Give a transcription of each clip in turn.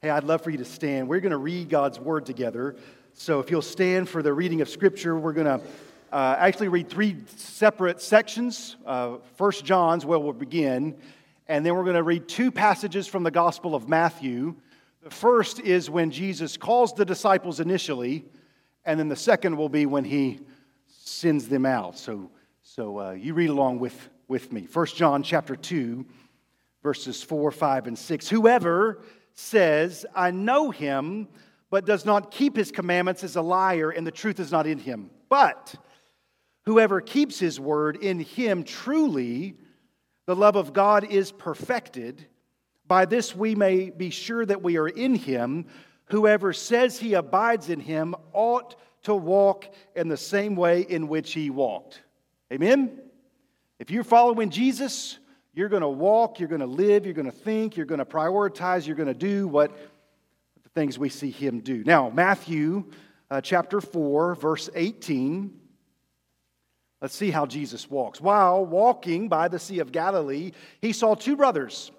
Hey, I'd love for you to stand. We're going to read God's word together. So if you'll stand for the reading of Scripture, we're going to uh, actually read three separate sections. Uh, First John's where we'll begin, and then we're going to read two passages from the Gospel of Matthew. The first is when Jesus calls the disciples initially, and then the second will be when he sends them out. So, so uh, you read along with, with me. First John chapter 2, verses 4, 5, and 6. Whoever says, I know him, but does not keep his commandments is a liar, and the truth is not in him. But whoever keeps his word, in him truly the love of God is perfected. By this we may be sure that we are in him. Whoever says he abides in him ought to walk in the same way in which he walked. Amen? If you're following Jesus, you're going to walk, you're going to live, you're going to think, you're going to prioritize, you're going to do what the things we see him do. Now, Matthew uh, chapter 4, verse 18. Let's see how Jesus walks. While walking by the Sea of Galilee, he saw two brothers,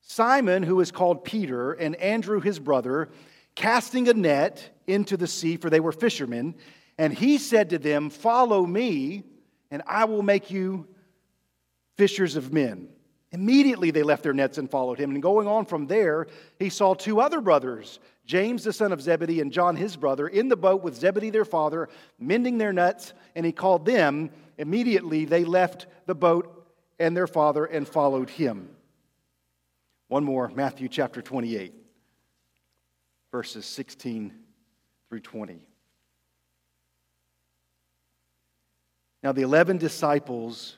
Simon, who is called Peter, and Andrew, his brother, casting a net into the sea, for they were fishermen. And he said to them, Follow me, and I will make you fishers of men. Immediately they left their nets and followed him. And going on from there, he saw two other brothers, James the son of Zebedee and John his brother, in the boat with Zebedee their father, mending their nets, and he called them. Immediately they left the boat and their father and followed him. One more, Matthew chapter 28, verses 16 through 20. Now the 11 disciples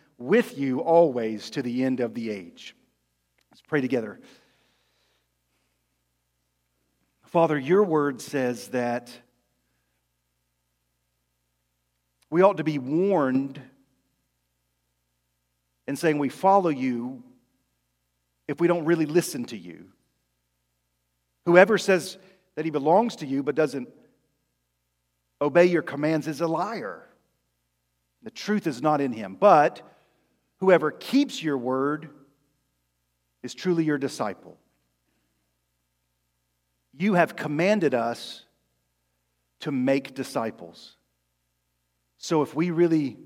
with you always to the end of the age. Let's pray together. Father, your word says that we ought to be warned in saying we follow you if we don't really listen to you. Whoever says that he belongs to you but doesn't obey your commands is a liar. The truth is not in him. But Whoever keeps your word is truly your disciple. You have commanded us to make disciples. So if we really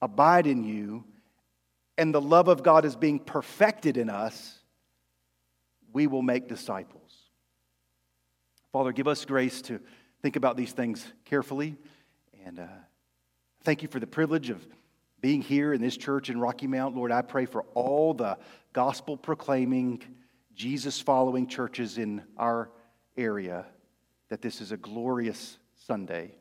abide in you and the love of God is being perfected in us, we will make disciples. Father, give us grace to think about these things carefully. And uh, thank you for the privilege of being here in this church in Rocky Mount, Lord, I pray for all the gospel proclaiming, Jesus following churches in our area that this is a glorious Sunday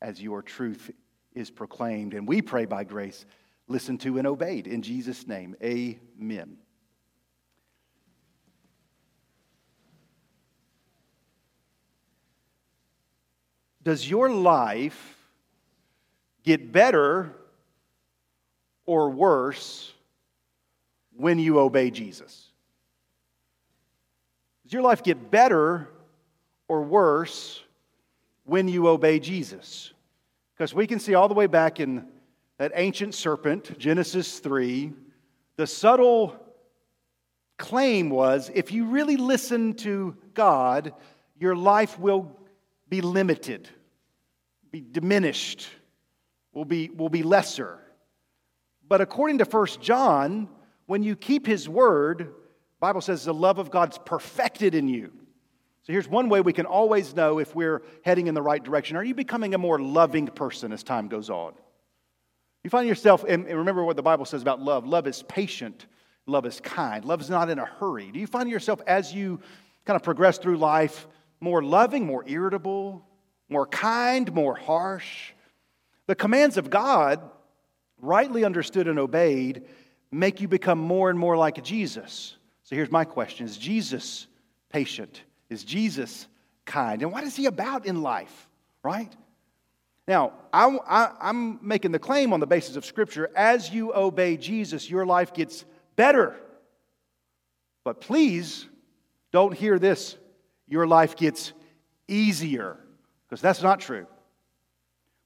as your truth is proclaimed. And we pray by grace, listened to and obeyed. In Jesus' name, amen. Does your life get better or worse when you obey Jesus? Does your life get better or worse when you obey Jesus? Because we can see all the way back in that ancient serpent, Genesis 3, the subtle claim was if you really listen to God, your life will be limited, be diminished, will be, will be lesser. But according to 1 John, when you keep his word, Bible says the love of God's perfected in you. So here's one way we can always know if we're heading in the right direction. Are you becoming a more loving person as time goes on? You find yourself, and remember what the Bible says about love love is patient, love is kind, love is not in a hurry. Do you find yourself as you kind of progress through life more loving, more irritable, more kind, more harsh? The commands of God rightly understood and obeyed, make you become more and more like Jesus. So here's my question Is Jesus patient? Is Jesus kind. And what is he about in life, right? Now, I, am making the claim on the basis of Scripture as you obey Jesus, your life gets better. But please don't hear this your life gets easier, because that's not true.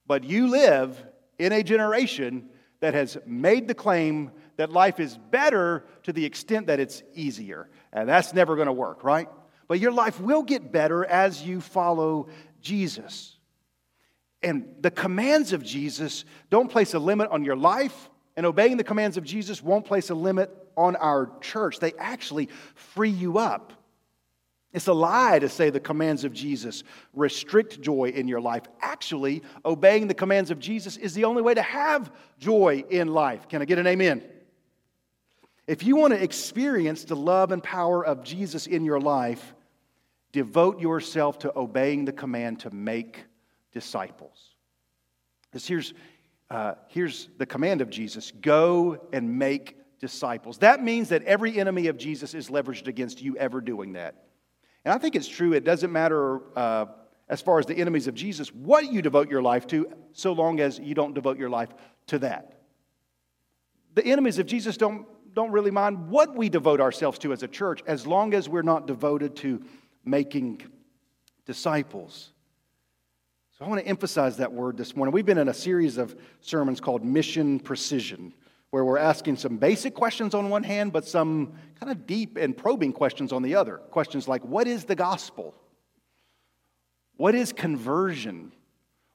But you live in a generation that has made the claim that life is better to the extent that it's easier. And that's never going to work, right? But your life will get better as you follow Jesus. And the commands of Jesus don't place a limit on your life, and obeying the commands of Jesus won't place a limit on our church. They actually free you up. It's a lie to say the commands of Jesus restrict joy in your life. Actually, obeying the commands of Jesus is the only way to have joy in life. Can I get an amen? If you want to experience the love and power of Jesus in your life, devote yourself to obeying the command to make disciples. Because here's, uh, here's the command of Jesus go and make disciples. That means that every enemy of Jesus is leveraged against you ever doing that. And I think it's true, it doesn't matter uh, as far as the enemies of Jesus what you devote your life to, so long as you don't devote your life to that. The enemies of Jesus don't, don't really mind what we devote ourselves to as a church, as long as we're not devoted to making disciples. So I want to emphasize that word this morning. We've been in a series of sermons called Mission Precision where we're asking some basic questions on one hand, but some kind of deep and probing questions on the other. Questions like what is the gospel? What is conversion?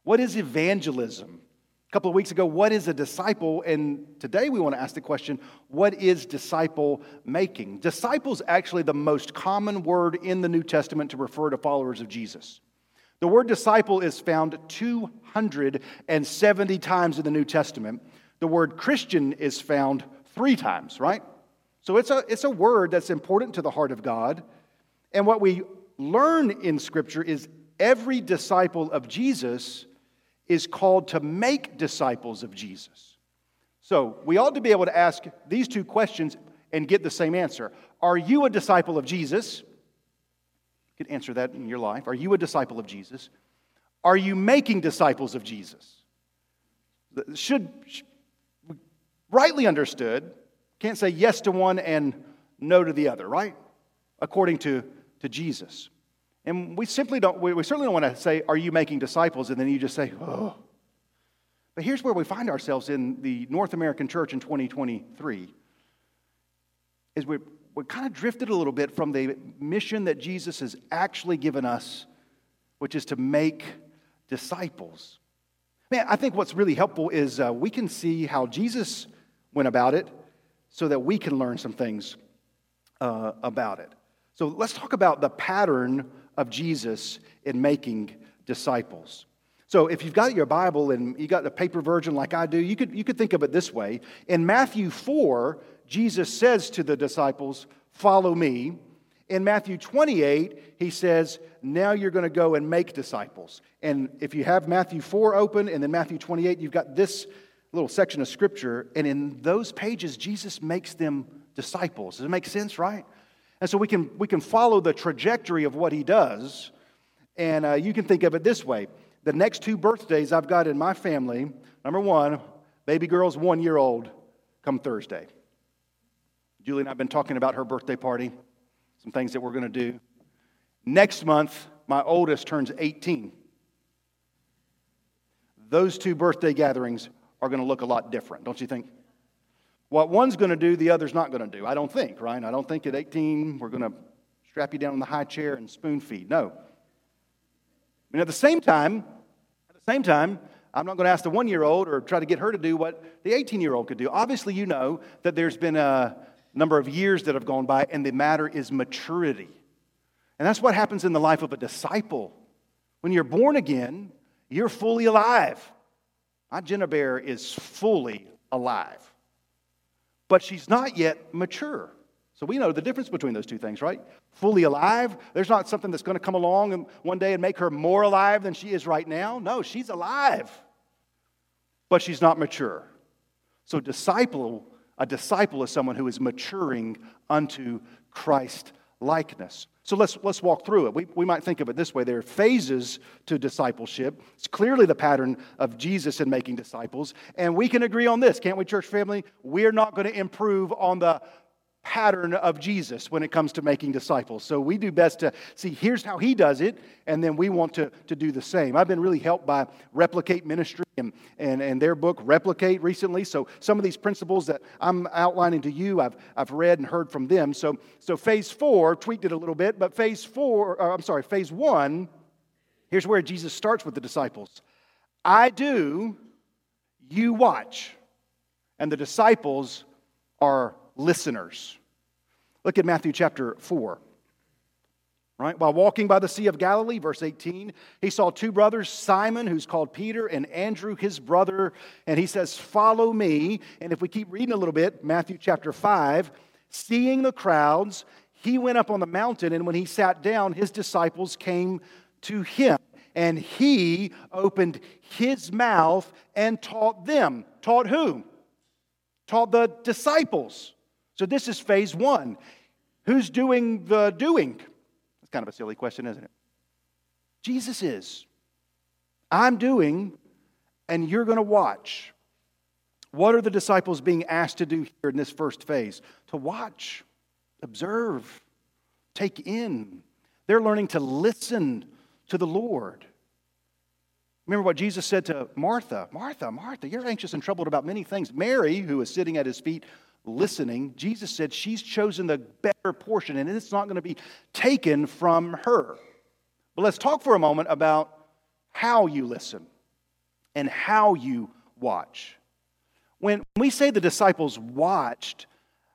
What is evangelism? A couple of weeks ago, what is a disciple? And today we want to ask the question what is disciple making? Disciples actually the most common word in the New Testament to refer to followers of Jesus. The word disciple is found 270 times in the New Testament the word Christian is found three times, right? So it's a, it's a word that's important to the heart of God. And what we learn in Scripture is every disciple of Jesus is called to make disciples of Jesus. So we ought to be able to ask these two questions and get the same answer. Are you a disciple of Jesus? You can answer that in your life. Are you a disciple of Jesus? Are you making disciples of Jesus? Should, rightly understood, can't say yes to one and no to the other, right? According to, to Jesus. And we simply don't, we, we certainly don't want to say, Are you making disciples? And then you just say, Oh. But here's where we find ourselves in the North American church in 2023 is we we kind of drifted a little bit from the mission that Jesus has actually given us, which is to make disciples. Man, I think what's really helpful is uh, we can see how Jesus went about it so that we can learn some things uh, about it. So let's talk about the pattern of Jesus in making disciples. So if you've got your Bible and you got the paper version like I do, you could, you could think of it this way. In Matthew 4, Jesus says to the disciples, Follow me. In Matthew 28, he says, Now you're going to go and make disciples. And if you have Matthew 4 open and then Matthew 28, you've got this little section of scripture, and in those pages, Jesus makes them disciples. Does it make sense, right? And so we can, we can follow the trajectory of what he does, and uh, you can think of it this way. The next two birthdays I've got in my family number one, baby girl's one year old come Thursday. Julie and I have been talking about her birthday party, some things that we're going to do. Next month, my oldest turns 18. Those two birthday gatherings are going to look a lot different, don't you think? What one's going to do, the other's not going to do. I don't think, right? I don't think at 18 we're going to strap you down in the high chair and spoon feed. No. I mean, at the same time, at the same time, I'm not going to ask the one year old or try to get her to do what the 18 year old could do. Obviously, you know that there's been a number of years that have gone by, and the matter is maturity. And that's what happens in the life of a disciple. When you're born again, you're fully alive. My Jenna Bear is fully alive, but she's not yet mature. So we know the difference between those two things, right? Fully alive, there's not something that's going to come along one day and make her more alive than she is right now. No, she's alive, but she's not mature. So disciple, a disciple is someone who is maturing unto Christ likeness. So let's, let's walk through it. We, we might think of it this way there are phases to discipleship. It's clearly the pattern of Jesus in making disciples. And we can agree on this, can't we, church family? We're not going to improve on the pattern of Jesus when it comes to making disciples. So we do best to see here's how he does it, and then we want to, to do the same. I've been really helped by Replicate Ministry and, and, and their book, Replicate, recently. So some of these principles that I'm outlining to you, I've, I've read and heard from them. So, so phase four, tweaked it a little bit, but phase four, uh, I'm sorry, phase one, here's where Jesus starts with the disciples. I do, you watch. And the disciples are listeners. Look at Matthew chapter 4. Right? While walking by the Sea of Galilee, verse 18, he saw two brothers, Simon, who's called Peter, and Andrew, his brother, and he says, Follow me. And if we keep reading a little bit, Matthew chapter 5, seeing the crowds, he went up on the mountain, and when he sat down, his disciples came to him. And he opened his mouth and taught them. Taught whom? Taught the disciples. So this is phase one. Who's doing the doing? That's kind of a silly question, isn't it? Jesus is. I'm doing, and you're going to watch. What are the disciples being asked to do here in this first phase? To watch, observe, take in. They're learning to listen to the Lord. Remember what Jesus said to Martha Martha, Martha, you're anxious and troubled about many things. Mary, who was sitting at his feet, listening, Jesus said she's chosen the better portion and it's not going to be taken from her. But let's talk for a moment about how you listen and how you watch. When we say the disciples watched,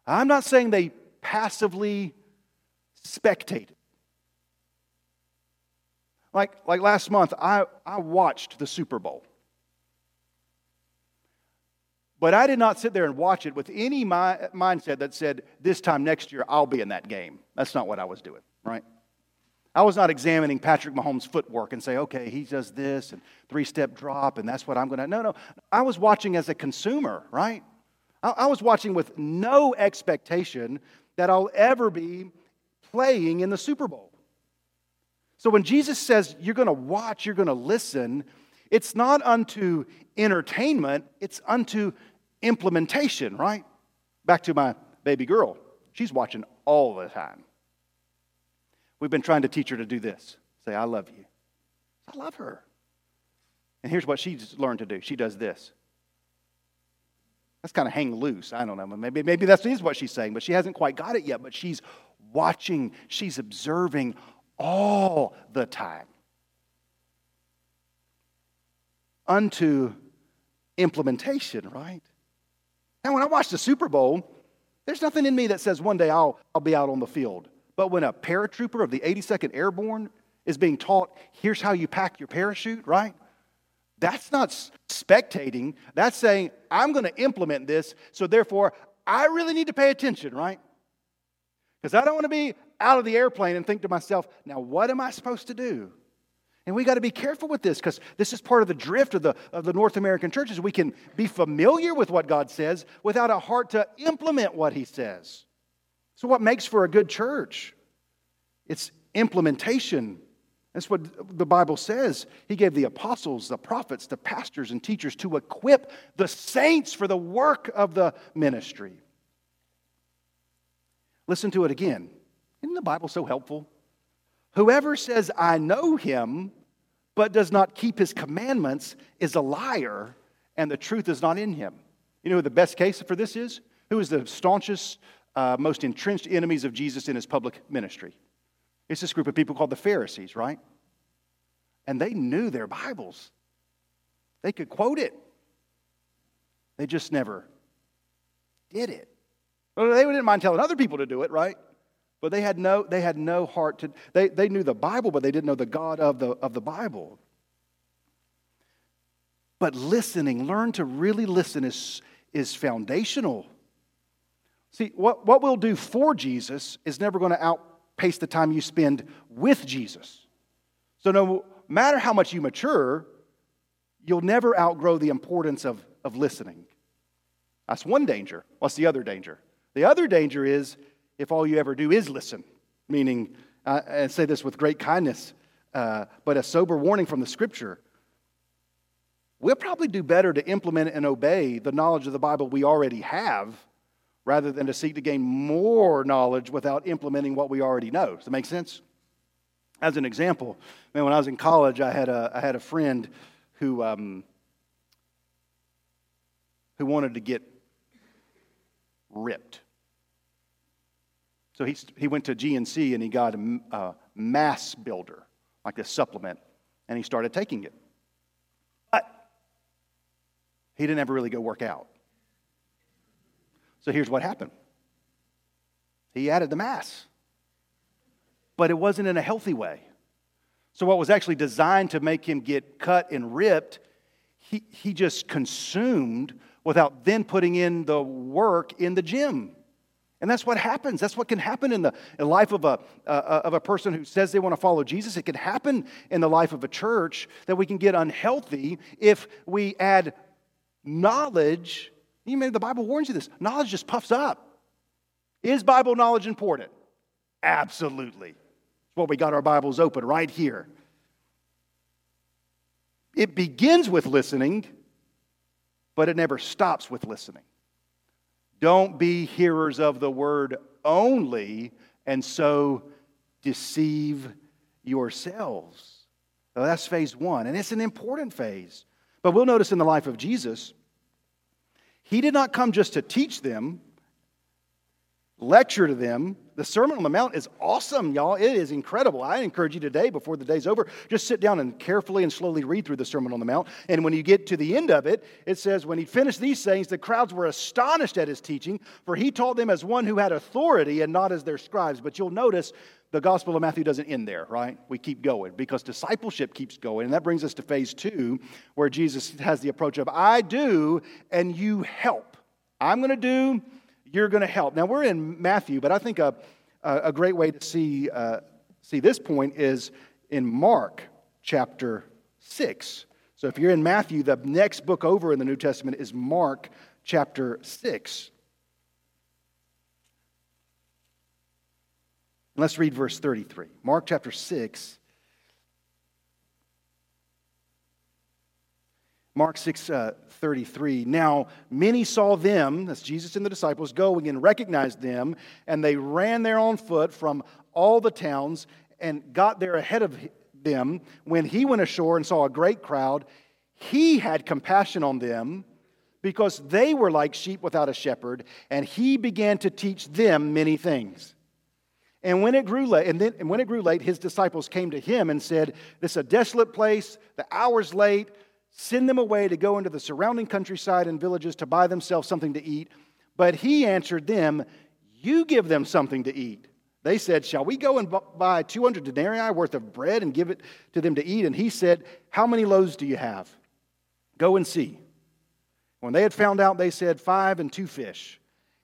I'm not saying they passively spectated. Like, like last month, I, I watched the Super Bowl. But I did not sit there and watch it with any mi- mindset that said, this time next year, I'll be in that game. That's not what I was doing, right? I was not examining Patrick Mahomes' footwork and say, okay, he does this and three step drop, and that's what I'm going to. No, no. I was watching as a consumer, right? I, I was watching with no expectation that I'll ever be playing in the Super Bowl. So when Jesus says you're going to watch, you're going to listen, it's not unto entertainment, it's unto implementation, right? Back to my baby girl. She's watching all the time. We've been trying to teach her to do this say, I love you. I love her. And here's what she's learned to do she does this. That's kind of hang loose. I don't know. Maybe, maybe that's what she's saying, but she hasn't quite got it yet. But she's watching, she's observing all the time unto implementation, right? Now, when I watch the Super Bowl, there's nothing in me that says one day I'll, I'll be out on the field. But when a paratrooper of the 82nd Airborne is being taught, here's how you pack your parachute, right? That's not spectating. That's saying, I'm going to implement this, so therefore, I really need to pay attention, right? Because I don't want to be out of the airplane and think to myself, now what am I supposed to do? And we got to be careful with this because this is part of the drift of the, of the North American churches. We can be familiar with what God says without a heart to implement what He says. So, what makes for a good church? It's implementation. That's what the Bible says. He gave the apostles, the prophets, the pastors, and teachers to equip the saints for the work of the ministry. Listen to it again. Isn't the Bible so helpful? Whoever says, I know him, but does not keep his commandments is a liar, and the truth is not in him. You know who the best case for this is? Who is the staunchest, uh, most entrenched enemies of Jesus in his public ministry? It's this group of people called the Pharisees, right? And they knew their Bibles, they could quote it. They just never did it. Well, they didn't mind telling other people to do it, right? But they had no, they had no heart to, they, they knew the Bible, but they didn't know the God of the, of the Bible. But listening, learn to really listen is, is foundational. See, what, what we'll do for Jesus is never going to outpace the time you spend with Jesus. So, no matter how much you mature, you'll never outgrow the importance of, of listening. That's one danger. What's the other danger? The other danger is if all you ever do is listen. meaning, uh, I say this with great kindness, uh, but a sober warning from the scripture. We'll probably do better to implement and obey the knowledge of the Bible we already have rather than to seek to gain more knowledge without implementing what we already know. Does that make sense? As an example, man, when I was in college, I had a, I had a friend who, um, who wanted to get ripped. So he, he went to GNC and he got a, a mass builder, like a supplement, and he started taking it. But he didn't ever really go work out. So here's what happened he added the mass, but it wasn't in a healthy way. So, what was actually designed to make him get cut and ripped, he, he just consumed without then putting in the work in the gym. And that's what happens. That's what can happen in the in life of a, uh, of a person who says they want to follow Jesus. It can happen in the life of a church that we can get unhealthy if we add knowledge. You may, the Bible warns you this knowledge just puffs up. Is Bible knowledge important? Absolutely. It's what we got our Bibles open right here. It begins with listening but it never stops with listening. Don't be hearers of the word only and so deceive yourselves. That's phase one, and it's an important phase. But we'll notice in the life of Jesus, he did not come just to teach them, lecture to them. The Sermon on the Mount is awesome, y'all. It is incredible. I encourage you today, before the day's over, just sit down and carefully and slowly read through the Sermon on the Mount. And when you get to the end of it, it says, When he finished these things, the crowds were astonished at his teaching, for he taught them as one who had authority and not as their scribes. But you'll notice the Gospel of Matthew doesn't end there, right? We keep going because discipleship keeps going. And that brings us to phase two, where Jesus has the approach of, I do, and you help. I'm going to do you're going to help. Now, we're in Matthew, but I think a, a great way to see, uh, see this point is in Mark chapter 6. So if you're in Matthew, the next book over in the New Testament is Mark chapter 6. Let's read verse 33. Mark chapter 6, Mark 6 uh, 33. Now, many saw them, that's Jesus and the disciples, going and recognized them, and they ran there on foot from all the towns and got there ahead of them. When he went ashore and saw a great crowd, he had compassion on them because they were like sheep without a shepherd, and he began to teach them many things. And when it grew late, and then and when it grew late, his disciples came to him and said, This is a desolate place, the hour's late send them away to go into the surrounding countryside and villages to buy themselves something to eat. But he answered them, You give them something to eat. They said, Shall we go and buy 200 denarii worth of bread and give it to them to eat? And he said, How many loaves do you have? Go and see. When they had found out, they said, Five and two fish.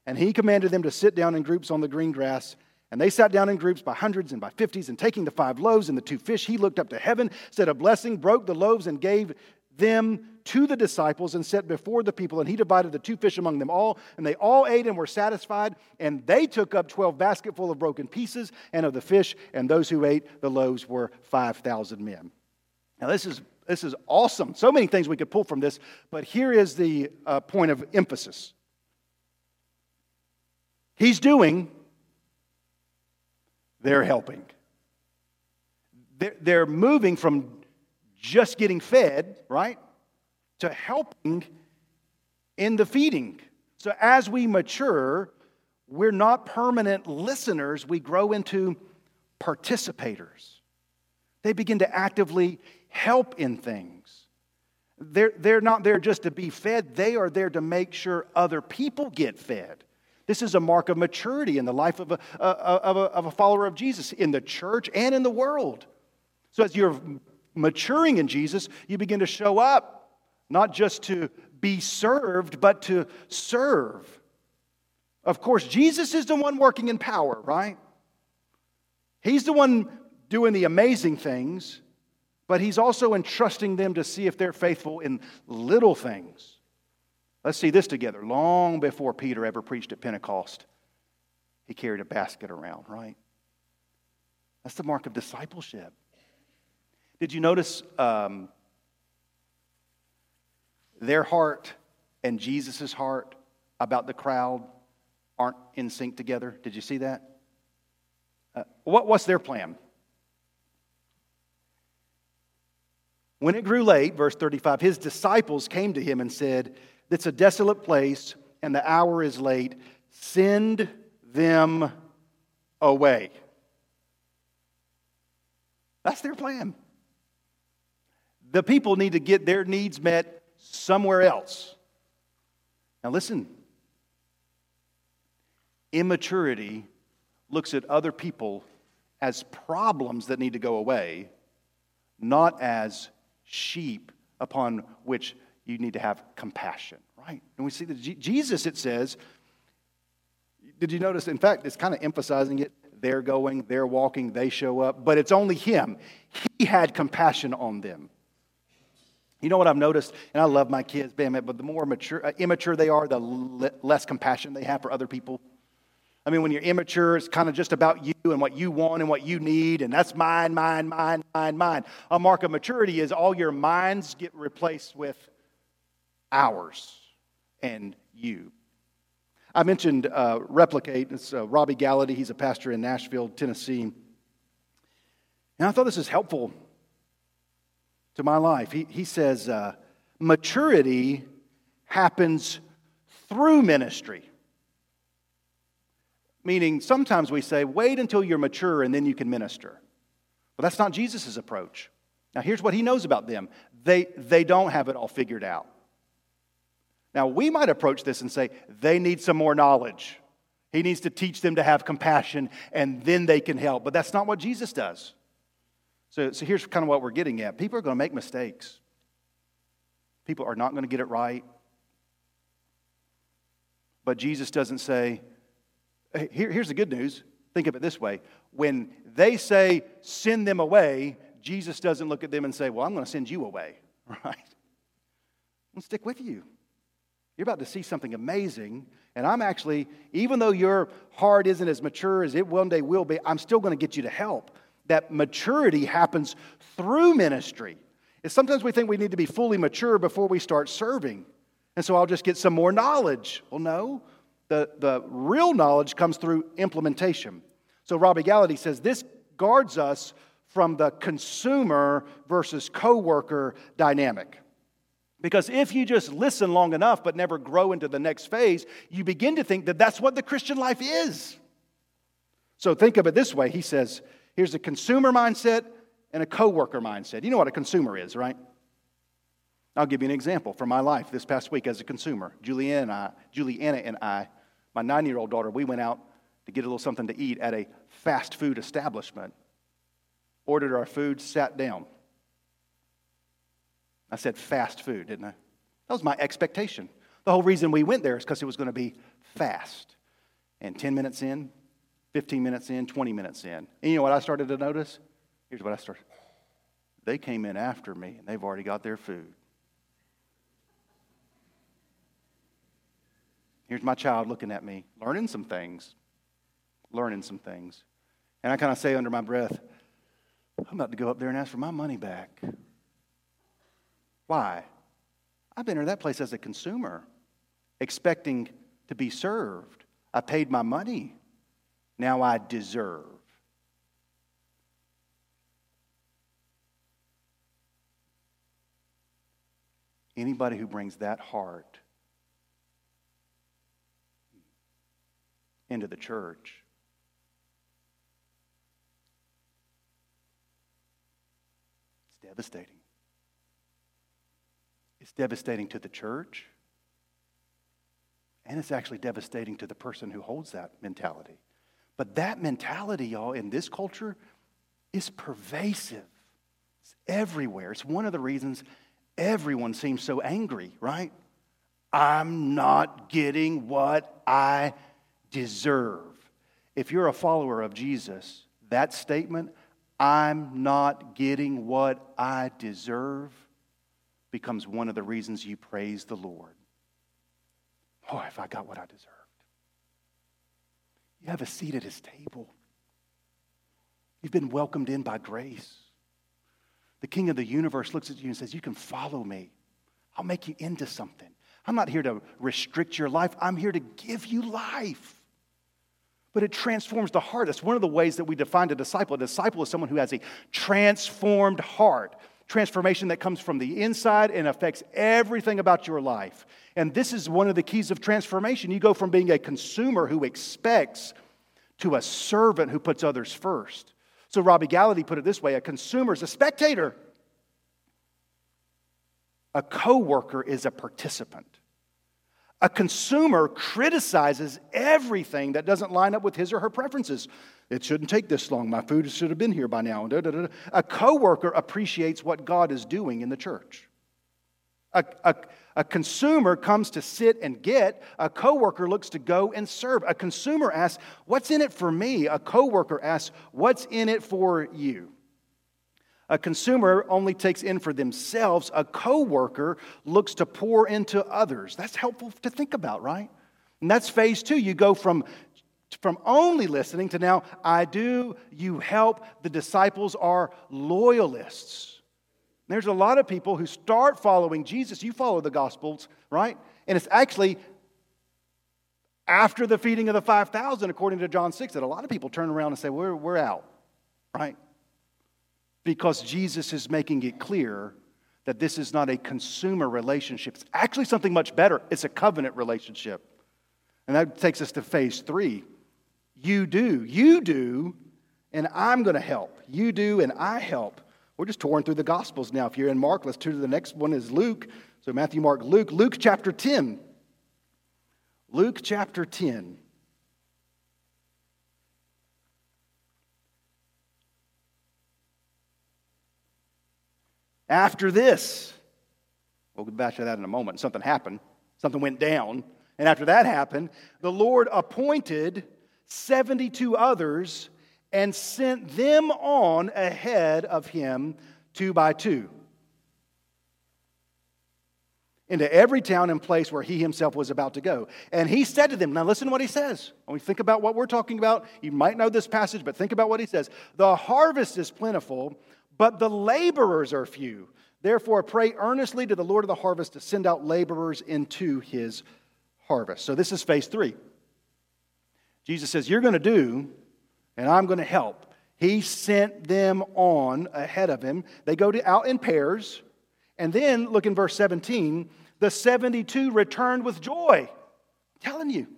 And he commanded them to sit down in groups on the green grass. And they sat down in groups by hundreds and by fifties, and taking the five loaves and the two fish, he looked up to heaven, said a blessing, broke the loaves, and gave them to the disciples and set before the people, and he divided the two fish among them all, and they all ate and were satisfied, and they took up twelve basketful of broken pieces and of the fish, and those who ate the loaves were five thousand men. Now this is this is awesome. So many things we could pull from this, but here is the uh, point of emphasis. He's doing, they're helping. They're, they're moving from just getting fed, right, to helping in the feeding. So as we mature, we're not permanent listeners, we grow into participators. They begin to actively help in things. They're, they're not there just to be fed, they are there to make sure other people get fed. This is a mark of maturity in the life of a, of a, of a follower of Jesus in the church and in the world. So, as you're maturing in Jesus, you begin to show up, not just to be served, but to serve. Of course, Jesus is the one working in power, right? He's the one doing the amazing things, but he's also entrusting them to see if they're faithful in little things. Let's see this together. Long before Peter ever preached at Pentecost, he carried a basket around, right? That's the mark of discipleship. Did you notice um, their heart and Jesus' heart about the crowd aren't in sync together? Did you see that? Uh, what, what's their plan? When it grew late, verse 35, his disciples came to him and said, It's a desolate place and the hour is late. Send them away. That's their plan. The people need to get their needs met somewhere else. Now, listen immaturity looks at other people as problems that need to go away, not as sheep upon which you need to have compassion, right? And we see that Jesus, it says, did you notice? In fact, it's kind of emphasizing it. They're going, they're walking, they show up, but it's only him. He had compassion on them. You know what I've noticed, and I love my kids, but the more mature, uh, immature they are, the less compassion they have for other people. I mean, when you're immature, it's kind of just about you and what you want and what you need, and that's mine, mine, mine, mine, mine. A mark of maturity is all your minds get replaced with ours and you. I mentioned uh, Replicate. It's uh, Robby Gallaty. He's a pastor in Nashville, Tennessee. And I thought this is helpful to my life. He, he says, uh, maturity happens through ministry. Meaning, sometimes we say, wait until you're mature and then you can minister. But that's not Jesus' approach. Now, here's what he knows about them they, they don't have it all figured out. Now, we might approach this and say, they need some more knowledge. He needs to teach them to have compassion, and then they can help. But that's not what Jesus does. So, so here's kind of what we're getting at people are going to make mistakes, people are not going to get it right. But Jesus doesn't say, here, here's the good news. Think of it this way when they say, send them away, Jesus doesn't look at them and say, well, I'm going to send you away, right? I'll stick with you. You're about to see something amazing. And I'm actually, even though your heart isn't as mature as it one day will be, I'm still going to get you to help. That maturity happens through ministry. It's sometimes we think we need to be fully mature before we start serving. And so I'll just get some more knowledge. Well, no. The, the real knowledge comes through implementation. So Robby Gallaty says this guards us from the consumer versus coworker dynamic. Because if you just listen long enough but never grow into the next phase, you begin to think that that's what the Christian life is. So think of it this way. He says, here's a consumer mindset and a coworker mindset. You know what a consumer is, right? I'll give you an example from my life this past week as a consumer. Juliana and I, Juliana and I, my nine-year-old daughter, we went out to get a little something to eat at a fast food establishment. Ordered our food, sat down. I said fast food, didn't I? That was my expectation. The whole reason we went there is because it was going to be fast. And 10 minutes in, 15 minutes in, 20 minutes in. And you know what I started to notice? Here's what I started. They came in after me and they've already got their food. Here's my child looking at me, learning some things, learning some things. And I kind of say under my breath, I'm about to go up there and ask for my money back. Why? I've been to that place as a consumer, expecting to be served. I paid my money. Now I deserve. Anybody who brings that heart into the church it's devastating. It's devastating to the church, and it's actually devastating to the person who holds that mentality. But that mentality, y'all, in this culture is pervasive. It's everywhere. It's one of the reasons everyone seems so angry, right? I'm not getting what I deserve. If you're a follower of Jesus, that statement, I'm not getting what I deserve, becomes one of the reasons you praise the Lord. Oh, if I got what I deserved. You have a seat at his table. You've been welcomed in by grace. The King of the universe looks at you and says, You can follow me. I'll make you into something. I'm not here to restrict your life, I'm here to give you life. But it transforms the heart. That's one of the ways that we define a disciple. A disciple is someone who has a transformed heart, transformation that comes from the inside and affects everything about your life. And this is one of the keys of transformation. You go from being a consumer who expects to a servant who puts others first. So Robby Gallaty put it this way a consumer is a spectator, a coworker is a participant. A consumer criticizes everything that doesn't line up with his or her preferences. It shouldn't take this long. My food should have been here by now. A coworker appreciates what God is doing in the church. A, a, a consumer comes to sit and get. A coworker looks to go and serve. A consumer asks, "What's in it for me?" A coworker asks, "What's in it for you?" A consumer only takes in for themselves. A coworker looks to pour into others. That's helpful to think about, right? And that's phase two. You go from, from only listening to now, I do, you help. The disciples are loyalists. There's a lot of people who start following Jesus. You follow the Gospels, right? And it's actually after the feeding of the 5,000, according to John 6, that a lot of people turn around and say, We're, we're out, right? because Jesus is making it clear that this is not a consumer relationship. It's actually something much better. It's a covenant relationship. And that takes us to phase three. You do, you do, and I'm going to help. You do, and I help. We're just touring through the Gospels now. If you're in Mark, let's turn to the next one is Luke. So Matthew, Mark, Luke. Luke chapter 10. Luke chapter 10. After this, we'll get back to that in a moment. Something happened, something went down. And after that happened, the Lord appointed 72 others and sent them on ahead of him two by two into every town and place where he himself was about to go. And he said to them, Now listen to what he says. When we think about what we're talking about, you might know this passage, but think about what he says. The harvest is plentiful, but the laborers are few. Therefore, pray earnestly to the Lord of the harvest to send out laborers into his harvest. So, this is phase three. Jesus says, You're going to do, and I'm going to help. He sent them on ahead of him. They go to, out in pairs. And then, look in verse 17, the 72 returned with joy. I'm telling you,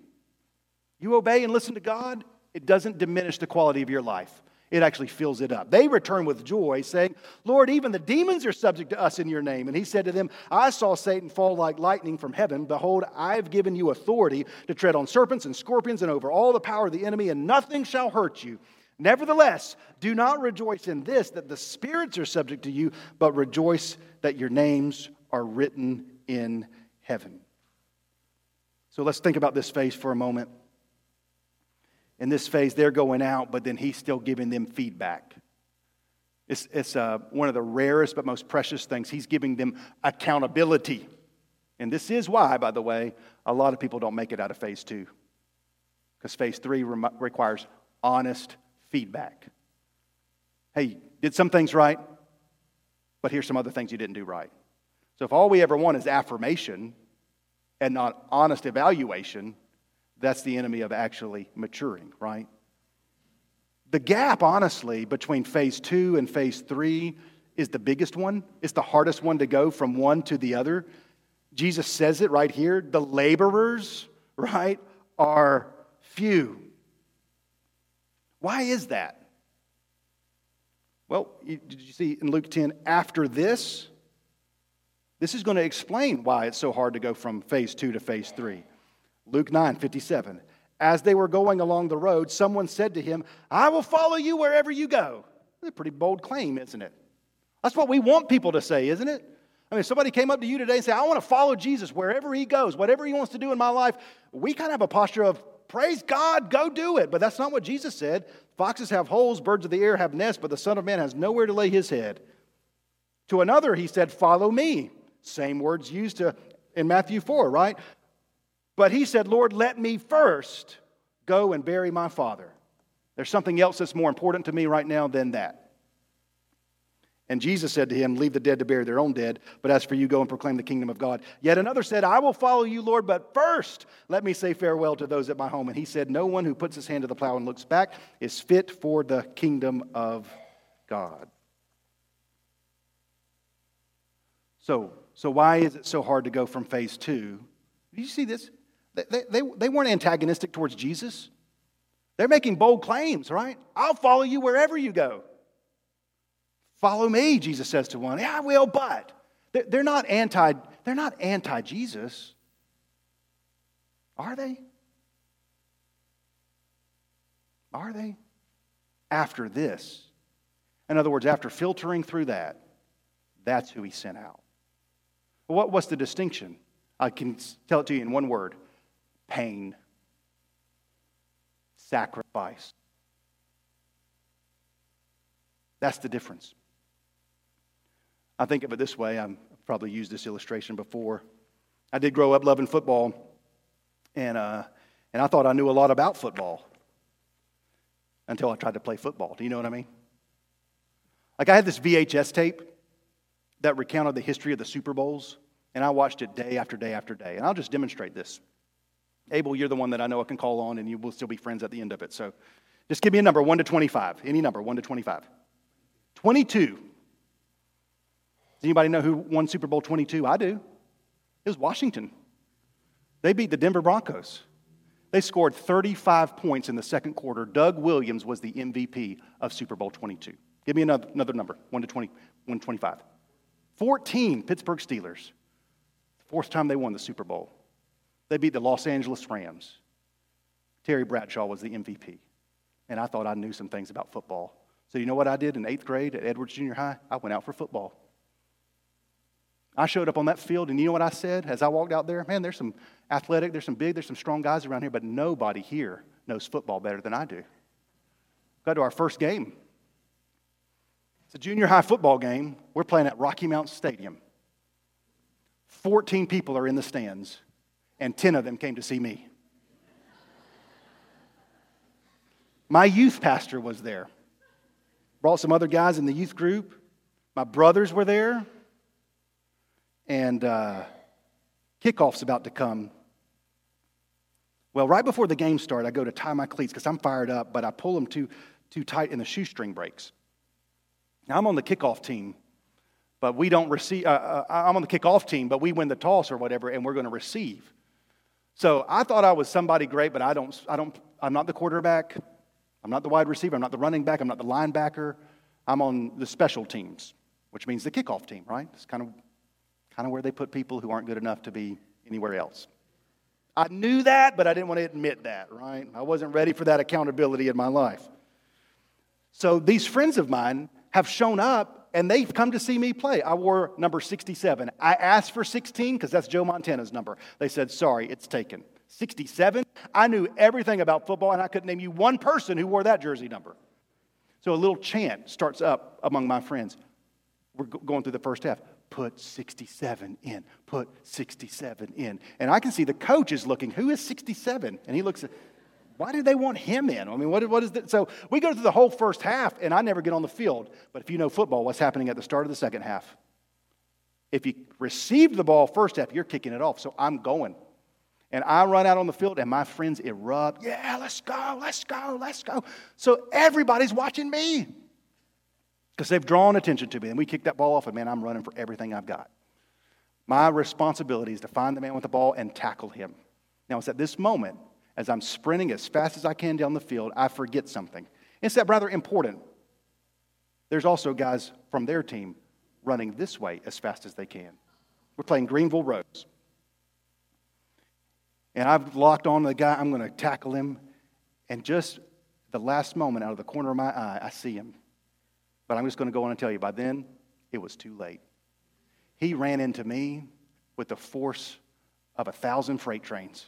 you obey and listen to God, it doesn't diminish the quality of your life it actually fills it up. They return with joy, saying, Lord, even the demons are subject to us in your name. And he said to them, I saw Satan fall like lightning from heaven. Behold, I have given you authority to tread on serpents and scorpions and over all the power of the enemy, and nothing shall hurt you. Nevertheless, do not rejoice in this, that the spirits are subject to you, but rejoice that your names are written in heaven. So let's think about this phase for a moment in this phase, they're going out, but then he's still giving them feedback. It's, it's uh, one of the rarest but most precious things. He's giving them accountability. And this is why, by the way, a lot of people don't make it out of phase two. Because phase three re- requires honest feedback. Hey, did some things right, but here's some other things you didn't do right. So if all we ever want is affirmation and not honest evaluation, that's the enemy of actually maturing, right? The gap, honestly, between phase two and phase three is the biggest one. It's the hardest one to go from one to the other. Jesus says it right here the laborers, right, are few. Why is that? Well, did you see in Luke 10, after this, this is going to explain why it's so hard to go from phase two to phase three. Luke 9 57. As they were going along the road, someone said to him, I will follow you wherever you go. That's a pretty bold claim, isn't it? That's what we want people to say, isn't it? I mean, if somebody came up to you today and said, I want to follow Jesus wherever he goes, whatever he wants to do in my life, we kind of have a posture of, praise God, go do it. But that's not what Jesus said. Foxes have holes, birds of the air have nests, but the Son of Man has nowhere to lay his head. To another, he said, Follow me. Same words used to, in Matthew 4, right? But he said, Lord, let me first go and bury my father. There's something else that's more important to me right now than that. And Jesus said to him, Leave the dead to bury their own dead, but as for you, go and proclaim the kingdom of God. Yet another said, I will follow you, Lord, but first let me say farewell to those at my home. And he said, No one who puts his hand to the plow and looks back is fit for the kingdom of God. So, so why is it so hard to go from phase two? Do you see this? They, they, they weren't antagonistic towards Jesus. They're making bold claims, right? I'll follow you wherever you go. Follow me, Jesus says to one. Yeah, I will, but they're not anti, they're not anti-Jesus. Are they? Are they? After this. In other words, after filtering through that, that's who he sent out. What, what's the distinction? I can tell it to you in one word pain, sacrifice. That's the difference. I think of it this way. I've probably used this illustration before. I did grow up loving football, and, uh, and I thought I knew a lot about football until I tried to play football. Do you know what I mean? Like, I had this VHS tape that recounted the history of the Super Bowls, and I watched it day after day after day. And I'll just demonstrate this. Abel, you're the one that I know I can call on, and you will still be friends at the end of it. So just give me a number 1 to 25. Any number, 1 to 25. 22. Does anybody know who won Super Bowl 22? I do. It was Washington. They beat the Denver Broncos. They scored 35 points in the second quarter. Doug Williams was the MVP of Super Bowl 22. Give me another, another number 1 to 20, 1 to 25. 14, Pittsburgh Steelers. Fourth time they won the Super Bowl. They beat the Los Angeles Rams. Terry Bradshaw was the MVP. And I thought I knew some things about football. So, you know what I did in eighth grade at Edwards Junior High? I went out for football. I showed up on that field, and you know what I said as I walked out there? Man, there's some athletic, there's some big, there's some strong guys around here, but nobody here knows football better than I do. Got to our first game. It's a junior high football game. We're playing at Rocky Mount Stadium. 14 people are in the stands, and 10 of them came to see me. My youth pastor was there. Brought some other guys in the youth group. My brothers were there. And uh, kickoff's about to come. Well, right before the game started, I go to tie my cleats because I'm fired up, but I pull them too, too tight and the shoestring breaks. Now, I'm on the kickoff team, but we don't receive. Uh, uh, I'm on the kickoff team, but we win the toss or whatever, and we're going to receive. So I thought I was somebody great, but I don't, I don't, I'm not the quarterback. I'm not the wide receiver. I'm not the running back. I'm not the linebacker. I'm on the special teams, which means the kickoff team, right? It's kind of, kind of where they put people who aren't good enough to be anywhere else. I knew that, but I didn't want to admit that, right? I wasn't ready for that accountability in my life. So these friends of mine have shown up and they've come to see me play. I wore number 67. I asked for 16 because that's Joe Montana's number. They said, sorry, it's taken. 67? I knew everything about football and I couldn't name you one person who wore that jersey number. So a little chant starts up among my friends. We're going through the first half. Put 67 in. Put 67 in. And I can see the coach is looking, who is 67? And he looks at, why do they want him in? I mean, what, what is that? So we go through the whole first half, and I never get on the field. But if you know football, what's happening at the start of the second half? If you received the ball first half, you're kicking it off. So I'm going. And I run out on the field, and my friends erupt. Yeah, let's go, let's go, let's go. So everybody's watching me because they've drawn attention to me. And we kick that ball off, and man, I'm running for everything I've got. My responsibility is to find the man with the ball and tackle him. Now, it's at this moment as I'm sprinting as fast as I can down the field, I forget something. It's that rather important. There's also guys from their team running this way as fast as they can. We're playing Greenville Rose. And I've locked on the guy, I'm going to tackle him. And just the last moment, out of the corner of my eye, I see him. But I'm just going to go on and tell you by then, it was too late. He ran into me with the force of a thousand freight trains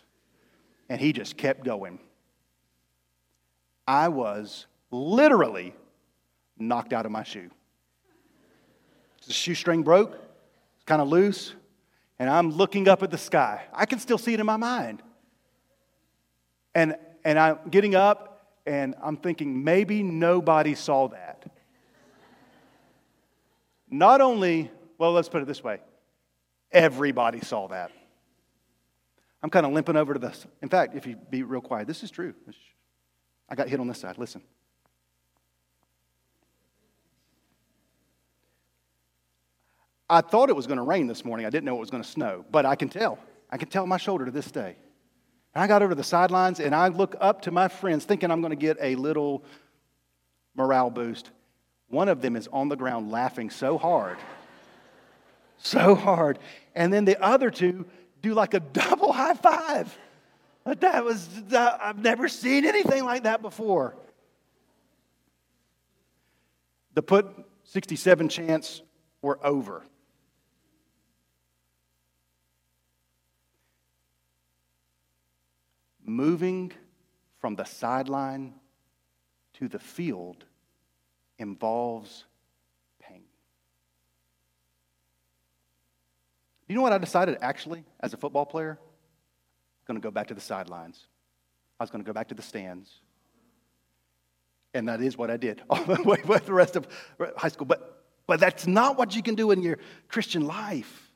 and he just kept going. I was literally knocked out of my shoe. The shoestring broke, it's kind of loose, and I'm looking up at the sky. I can still see it in my mind. And, and I'm getting up, and I'm thinking maybe nobody saw that. Not only, well, let's put it this way everybody saw that. I'm kind of limping over to this. In fact, if you be real quiet, this is true. I got hit on this side. Listen. I thought it was going to rain this morning. I didn't know it was going to snow, but I can tell. I can tell my shoulder to this day. And I got over to the sidelines and I look up to my friends thinking I'm going to get a little morale boost. One of them is on the ground laughing so hard, so hard. And then the other two do like a double high five. That was, I've never seen anything like that before. The put 67 chance were over. moving from the sideline to the field involves pain. You know what I decided actually as a football player? I'm going to go back to the sidelines. I was going to go back to the stands. And that is what I did all the way with the rest of high school. But, but that's not what you can do in your Christian life.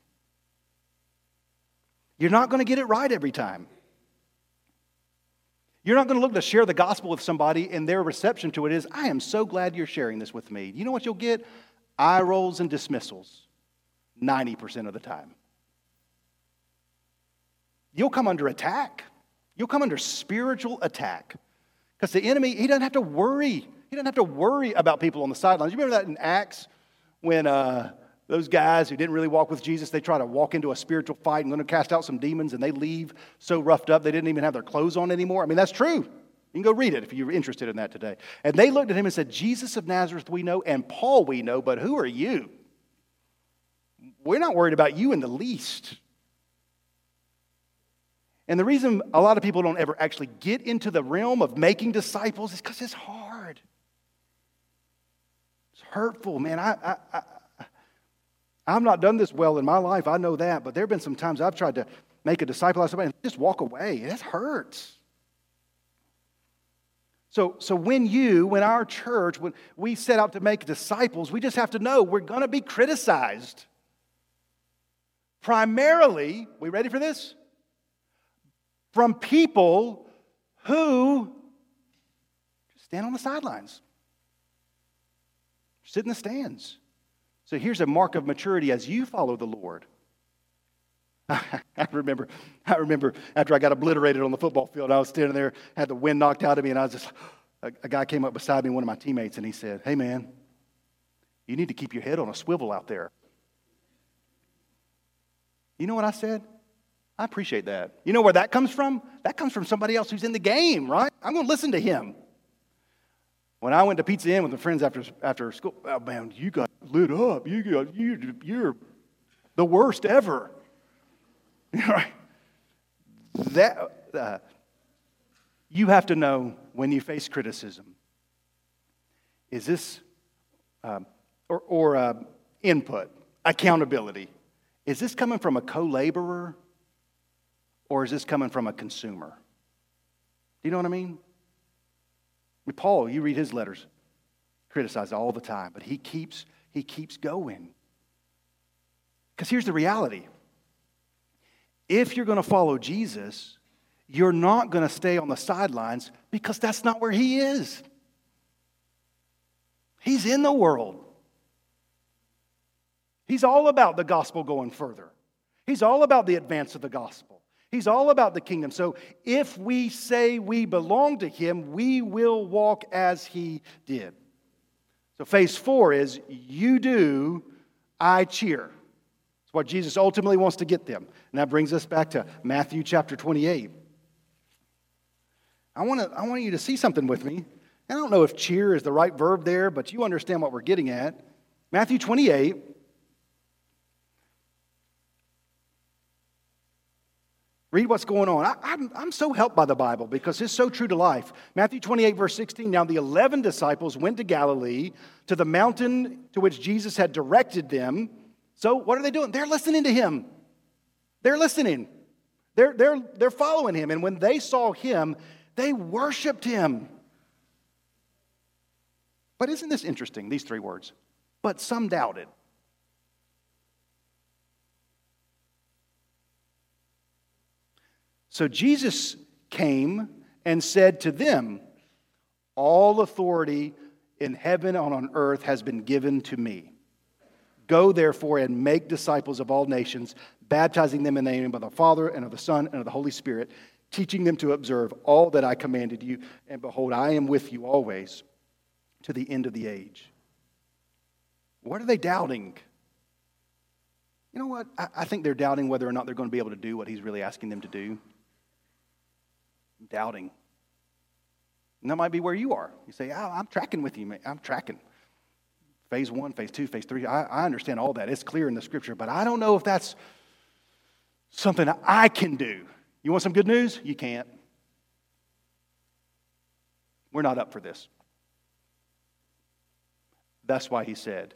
You're not going to get it right every time. You're not going to look to share the gospel with somebody and their reception to it is, I am so glad you're sharing this with me. You know what you'll get? Eye rolls and dismissals 90% of the time. You'll come under attack. You'll come under spiritual attack. Because the enemy, he doesn't have to worry. He doesn't have to worry about people on the sidelines. You remember that in Acts when uh, those guys who didn't really walk with Jesus, they try to walk into a spiritual fight and going to cast out some demons, and they leave so roughed up they didn't even have their clothes on anymore. I mean, that's true. You can go read it if you're interested in that today. And they looked at him and said, Jesus of Nazareth we know, and Paul we know, but who are you? We're not worried about you in the least. And the reason a lot of people don't ever actually get into the realm of making disciples is because it's hard. It's hurtful, man. I, I, I've not done this well in my life, I know that, but there have been some times I've tried to make a disciple out of somebody and just walk away. It hurts. So, so when you, when our church, when we set out to make disciples, we just have to know we're going to be criticized. Primarily, we ready for this? From people who stand on the sidelines, sit in the stands. So here's a mark of maturity as you follow the Lord. I remember, I remember after I got obliterated on the football field, I was standing there, had the wind knocked out of me, and I was just, a, a guy came up beside me, one of my teammates, and he said, Hey man, you need to keep your head on a swivel out there. You know what I said? I appreciate that. You know where that comes from? That comes from somebody else who's in the game, right? I'm going to listen to him. When I went to Pizza Inn with my friends after, after school, oh man, you got lit up. You got, you, you're the worst ever. right? That, uh, you have to know when you face criticism is this, uh, or, or uh, input, accountability, is this coming from a co laborer or is this coming from a consumer? Do you know what I mean? Paul, you read his letters, criticized all the time, but he keeps, he keeps going. Because here's the reality if you're going to follow Jesus, you're not going to stay on the sidelines because that's not where he is. He's in the world. He's all about the gospel going further. He's all about the advance of the gospel. He's all about the kingdom. So if we say we belong to him, we will walk as he did. So phase four is you do, I cheer. It's what Jesus ultimately wants to get them. And that brings us back to Matthew chapter 28. I want, to, I want you to see something with me. I don't know if cheer is the right verb there, but you understand what we're getting at. Matthew 28, Read what's going on. I, am I'm, I'm so helped by the Bible because it's so true to life. Matthew 28, verse 16. Now the 11 disciples went to Galilee, to the mountain to which Jesus had directed them. So what are they doing? They're listening to him. They're listening. They're, they're, they're following him. And when they saw him, they worshiped him. But isn't this interesting, these three words? But some doubted. So Jesus came and said to them, All authority in heaven and on earth has been given to me. Go therefore and make disciples of all nations, baptizing them in the name of the Father and of the Son and of the Holy Spirit, teaching them to observe all that I commanded you. And behold, I am with you always to the end of the age. What are they doubting? You know what? I, think they're doubting whether or not they're going to be able to do what he's really asking them to do. Doubting. And that might be where you are. You say, oh, I'm tracking with you, man. I'm tracking. Phase one, phase two, phase three. I, I understand all that. It's clear in the scripture, but I don't know if that's something I can do. You want some good news? You can't. We're not up for this. That's why he said,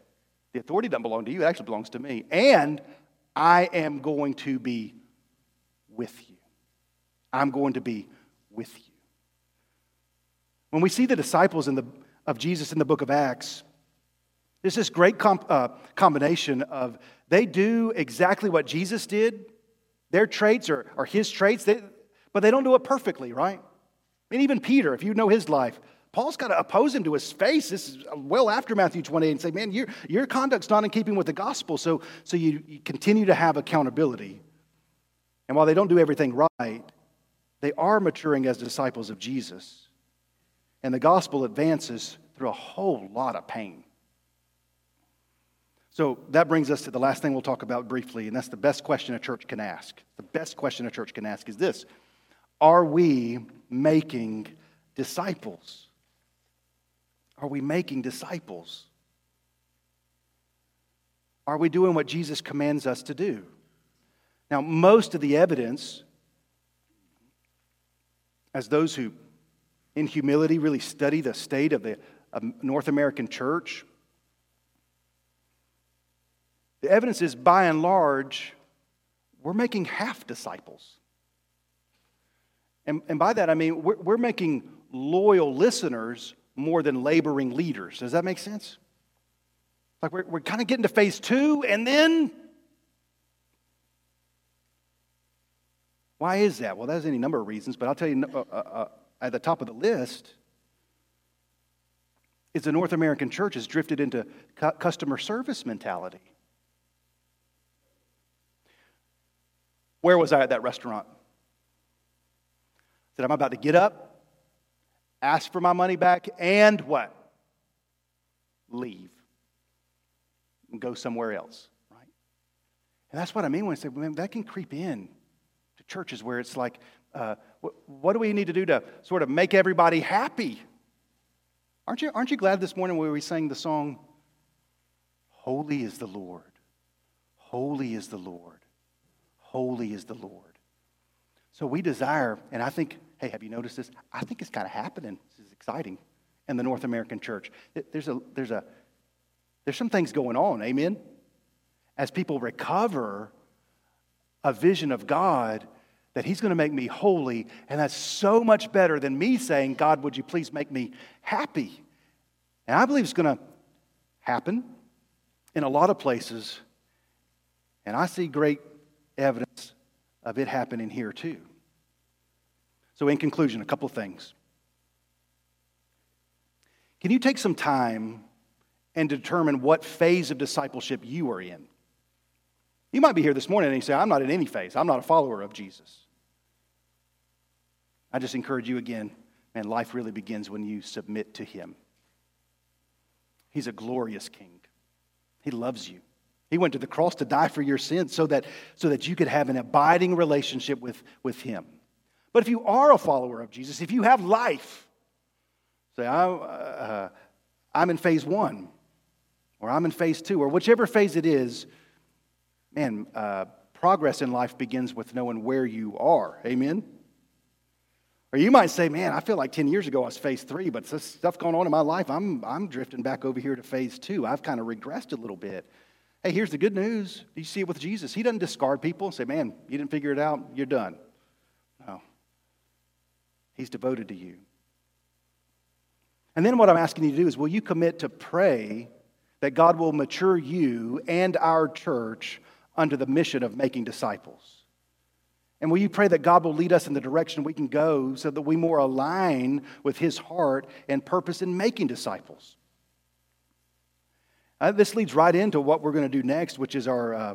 The authority doesn't belong to you, it actually belongs to me. And I am going to be with you. I'm going to be with you. When we see the disciples in the, of Jesus in the book of Acts, there's this great comp, uh, combination of they do exactly what Jesus did. Their traits are, are his traits, they, but they don't do it perfectly, right? And even Peter, if you know his life, Paul's got to oppose him to his face. This is well after Matthew 28 and say, man, your, your conduct's not in keeping with the gospel. So, so you, you continue to have accountability. And while they don't do everything right, they are maturing as disciples of Jesus. And the gospel advances through a whole lot of pain. So that brings us to the last thing we'll talk about briefly, and that's the best question a church can ask. The best question a church can ask is this Are we making disciples? Are we making disciples? Are we doing what Jesus commands us to do? Now, most of the evidence, as those who in humility really study the state of the of North American church, the evidence is by and large, we're making half disciples. And, and by that, I mean we're, we're making loyal listeners more than laboring leaders. Does that make sense? Like we're, we're kind of getting to phase two, and then why is that? Well, there's any number of reasons, but I'll tell you uh, uh, uh at the top of the list is the North American church has drifted into cu- customer service mentality. Where was I at that restaurant? I Said, I'm about to get up, ask for my money back, and what? Leave. And go somewhere else, right? And that's what I mean when I say, man, that can creep in churches where it's like, uh, what, do we need to do to sort of make everybody happy? Aren't you, aren't you glad this morning when we sang the song, Holy is the Lord, holy is the Lord, holy is the Lord? So we desire, and I think, hey, have you noticed this? I think it's kind of happening. This is exciting in the North American church. There's, a, there's, a, there's some things going on, amen? As people recover a vision of God that He's going to make me holy, and that's so much better than me saying, God, would you please make me happy? And I believe it's going to happen in a lot of places, and I see great evidence of it happening here too. So, in conclusion, a couple of things. Can you take some time and determine what phase of discipleship you are in? You might be here this morning and you say, I'm not in any phase. I'm not a follower of Jesus. I just encourage you again, man, life really begins when you submit to Him. He's a glorious King. He loves you. He went to the cross to die for your sins so that, so that you could have an abiding relationship with, with Him. But if you are a follower of Jesus, if you have life, say, I, uh, I'm in phase one, or I'm in phase two, or whichever phase it is, man, uh, progress in life begins with knowing where you are. Amen? Or you might say, man, I feel like 10 years ago I was phase three, but this stuff going on in my life, I'm, I'm drifting back over here to phase two. I've kind of regressed a little bit. Hey, here's the good news. You see it with Jesus. He doesn't discard people and say, man, you didn't figure it out, you're done. No. He's devoted to you. And then what I'm asking you to do is will you commit to pray that God will mature you and our church under the mission of making disciples? And will you pray that God will lead us in the direction we can go so that we more align with His heart and purpose in making disciples? Uh, this leads right into what we're going to do next, which is our uh,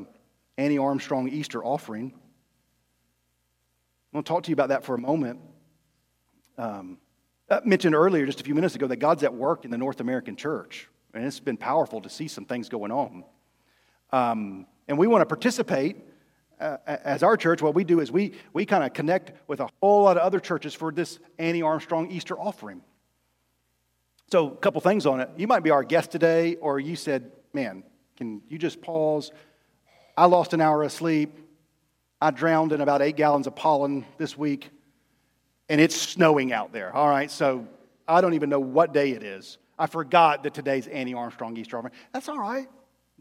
Annie Armstrong Easter offering. I want to talk to you about that for a moment. Um, I mentioned earlier, just a few minutes ago, that God's at work in the North American church, and it's been powerful to see some things going on. Um, and we want to participate uh, as our church. What we do is we, we kind of connect with a whole lot of other churches for this Annie Armstrong Easter offering. So, a couple things on it. You might be our guest today, or you said, Man, can you just pause? I lost an hour of sleep. I drowned in about eight gallons of pollen this week, and it's snowing out there. All right, so I don't even know what day it is. I forgot that today's Annie Armstrong Easter offering. That's all right.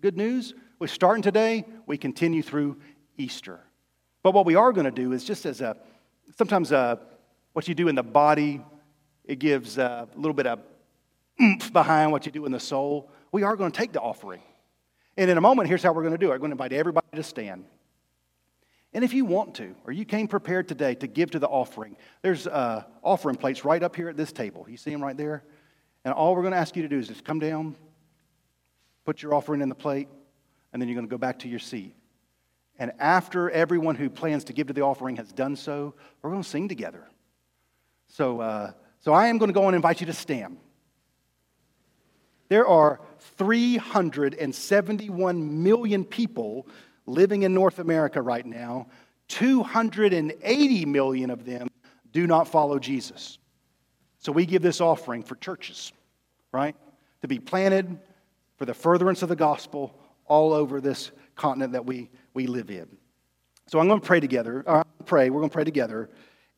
Good news. We're starting today, we continue through Easter. But what we are going to do is just as a sometimes a, uh, what you do in the body, it gives a little bit of oomph behind what you do in the soul. We are going to take the offering. And in a moment, here's how we're going to do it. I'm going to invite everybody to stand. And if you want to, or you came prepared today to give to the offering, there's uh, offering plates right up here at this table. You see them right there? And all we're going to ask you to do is just come down, put your offering in the plate, and then you're going to go back to your seat. And after everyone who plans to give to the offering has done so, we're going to sing together. So, uh, so I am going to go and invite you to stand. There are 371 million people living in North America right now. 280 million of them do not follow Jesus. So we give this offering for churches, right? To be planted for the furtherance of the gospel all over this continent that we, we live in. So I'm going to pray together. Uh, pray. We're going to pray together.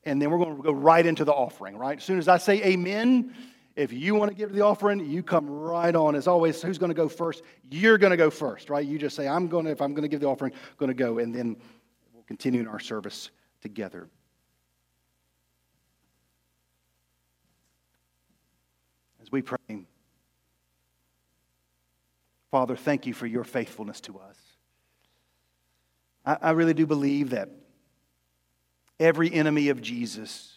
And then we're going to go right into the offering, right? As soon as I say amen, if you want to give the offering, you come right on. As always, who's going to go first? You're going to go first, right? You just say, I'm going to, if I'm going to give the offering, I'm going to go. And then we'll continue in our service together. As we pray, Father, thank you for your faithfulness to us. I, I really do believe that every enemy of Jesus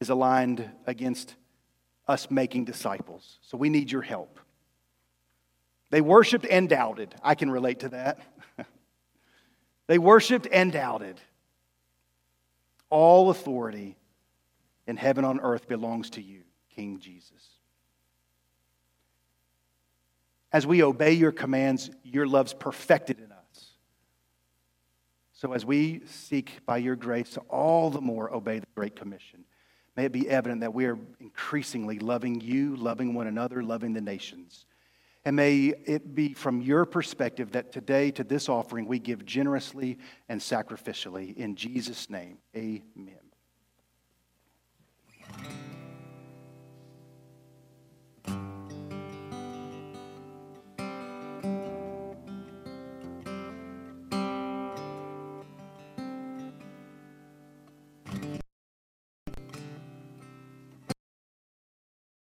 is aligned against us making disciples. So we need your help. They worshiped and doubted. I can relate to that. they worshiped and doubted. All authority in heaven on earth belongs to you, King Jesus. As we obey your commands, your love's perfected in us. So, as we seek by your grace to all the more obey the Great Commission, may it be evident that we are increasingly loving you, loving one another, loving the nations. And may it be from your perspective that today, to this offering, we give generously and sacrificially. In Jesus' name, amen.